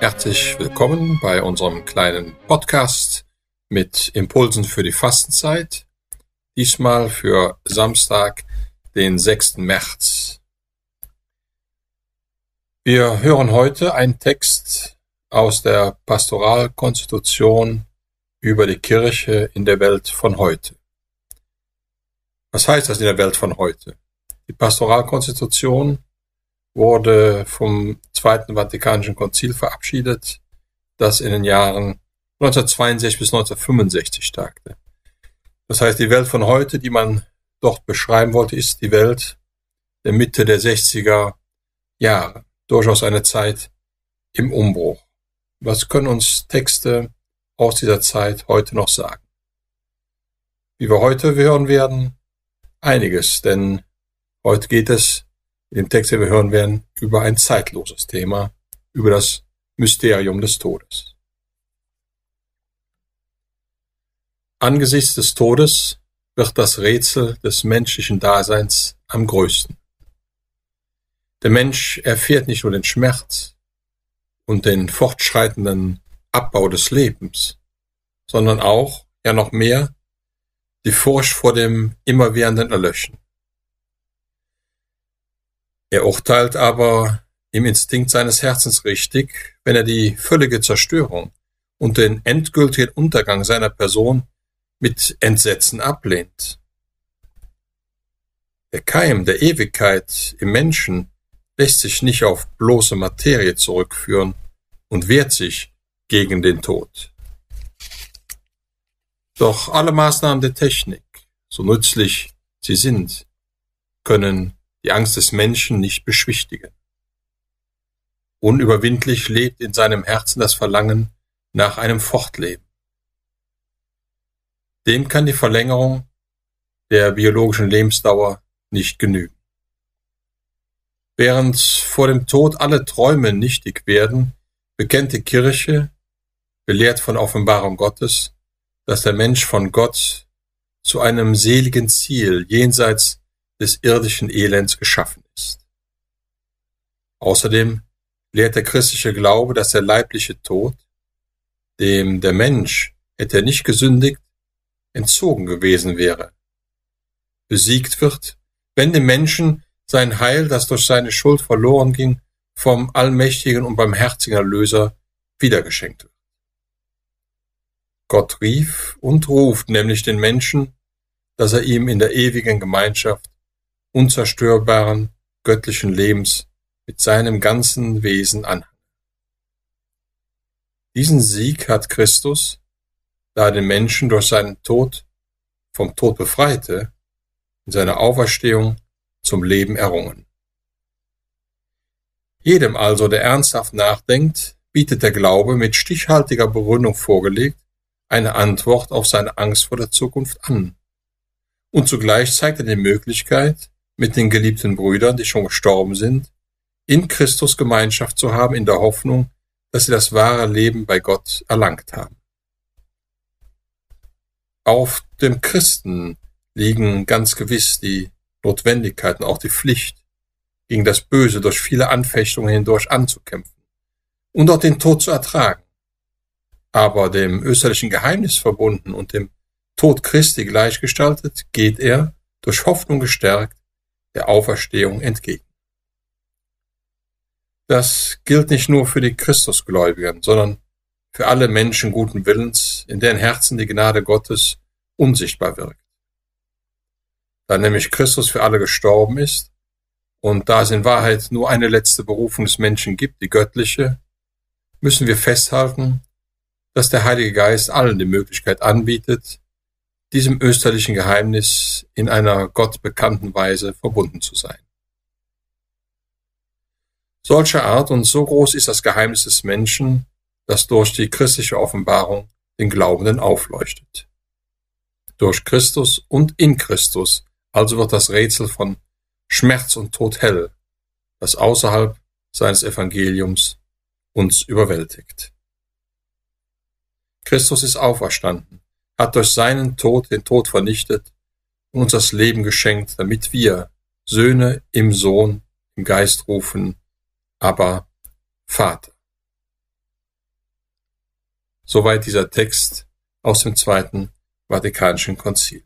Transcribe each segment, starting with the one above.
Herzlich willkommen bei unserem kleinen Podcast mit Impulsen für die Fastenzeit. Diesmal für Samstag, den 6. März. Wir hören heute einen Text aus der Pastoralkonstitution über die Kirche in der Welt von heute. Was heißt das in der Welt von heute? Die Pastoralkonstitution wurde vom Zweiten Vatikanischen Konzil verabschiedet, das in den Jahren 1962 bis 1965 tagte. Das heißt, die Welt von heute, die man dort beschreiben wollte, ist die Welt der Mitte der 60er Jahre. Durchaus eine Zeit im Umbruch. Was können uns Texte aus dieser Zeit heute noch sagen? Wie wir heute hören werden, einiges, denn heute geht es in dem Text, den wir hören werden, über ein zeitloses Thema, über das Mysterium des Todes. Angesichts des Todes wird das Rätsel des menschlichen Daseins am größten. Der Mensch erfährt nicht nur den Schmerz und den fortschreitenden Abbau des Lebens, sondern auch, ja noch mehr, die Furcht vor dem immerwährenden Erlöschen. Er urteilt aber im Instinkt seines Herzens richtig, wenn er die völlige Zerstörung und den endgültigen Untergang seiner Person mit Entsetzen ablehnt. Der Keim der Ewigkeit im Menschen lässt sich nicht auf bloße Materie zurückführen und wehrt sich gegen den Tod. Doch alle Maßnahmen der Technik, so nützlich sie sind, können die Angst des Menschen nicht beschwichtigen. Unüberwindlich lebt in seinem Herzen das Verlangen nach einem Fortleben. Dem kann die Verlängerung der biologischen Lebensdauer nicht genügen. Während vor dem Tod alle Träume nichtig werden, bekennt die Kirche, belehrt von Offenbarung Gottes, dass der Mensch von Gott zu einem seligen Ziel jenseits des irdischen Elends geschaffen ist. Außerdem lehrt der christliche Glaube, dass der leibliche Tod, dem der Mensch, hätte er nicht gesündigt, entzogen gewesen wäre, besiegt wird, wenn dem Menschen sein Heil, das durch seine Schuld verloren ging, vom allmächtigen und barmherzigen Erlöser wiedergeschenkt wird. Gott rief und ruft nämlich den Menschen, dass er ihm in der ewigen Gemeinschaft unzerstörbaren göttlichen Lebens mit seinem ganzen Wesen anhängt. Diesen Sieg hat Christus, da er den Menschen durch seinen Tod vom Tod befreite, in seiner Auferstehung zum Leben errungen. Jedem also, der ernsthaft nachdenkt, bietet der Glaube mit stichhaltiger Begründung vorgelegt eine Antwort auf seine Angst vor der Zukunft an. Und zugleich zeigt er die Möglichkeit, mit den geliebten Brüdern, die schon gestorben sind, in Christus Gemeinschaft zu haben, in der Hoffnung, dass sie das wahre Leben bei Gott erlangt haben. Auf dem Christen liegen ganz gewiss die Notwendigkeit und auch die Pflicht, gegen das Böse durch viele Anfechtungen hindurch anzukämpfen und auch den Tod zu ertragen. Aber dem österlichen Geheimnis verbunden und dem Tod Christi gleichgestaltet, geht er, durch Hoffnung gestärkt, der Auferstehung entgegen. Das gilt nicht nur für die Christusgläubigen, sondern für alle Menschen guten Willens, in deren Herzen die Gnade Gottes unsichtbar wirkt. Da nämlich Christus für alle gestorben ist und da es in Wahrheit nur eine letzte Berufung des Menschen gibt, die göttliche, müssen wir festhalten, dass der Heilige Geist allen die Möglichkeit anbietet, diesem österlichen Geheimnis in einer Gott bekannten Weise verbunden zu sein. Solcher Art und so groß ist das Geheimnis des Menschen, das durch die christliche Offenbarung den Glaubenden aufleuchtet. Durch Christus und in Christus also wird das Rätsel von Schmerz und Tod hell, das außerhalb seines Evangeliums uns überwältigt. Christus ist auferstanden hat durch seinen Tod den Tod vernichtet und uns das Leben geschenkt, damit wir, Söhne im Sohn, im Geist rufen, aber Vater. Soweit dieser Text aus dem Zweiten Vatikanischen Konzil.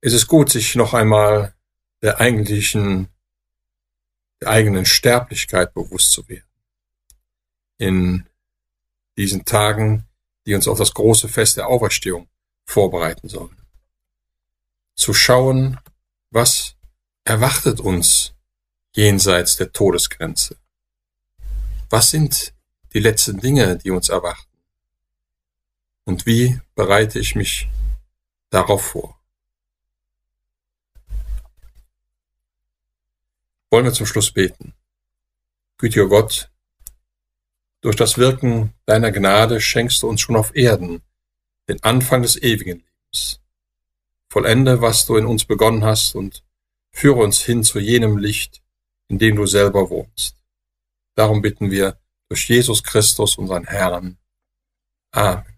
Es ist gut, sich noch einmal der eigentlichen, der eigenen Sterblichkeit bewusst zu werden. In diesen Tagen, die uns auf das große Fest der Auferstehung vorbereiten sollen. Zu schauen, was erwartet uns jenseits der Todesgrenze? Was sind die letzten Dinge, die uns erwarten? Und wie bereite ich mich darauf vor? Wollen wir zum Schluss beten. Gütiger Gott, durch das Wirken deiner Gnade schenkst du uns schon auf Erden den Anfang des ewigen Lebens. Vollende, was du in uns begonnen hast und führe uns hin zu jenem Licht, in dem du selber wohnst. Darum bitten wir durch Jesus Christus, unseren Herrn. Amen.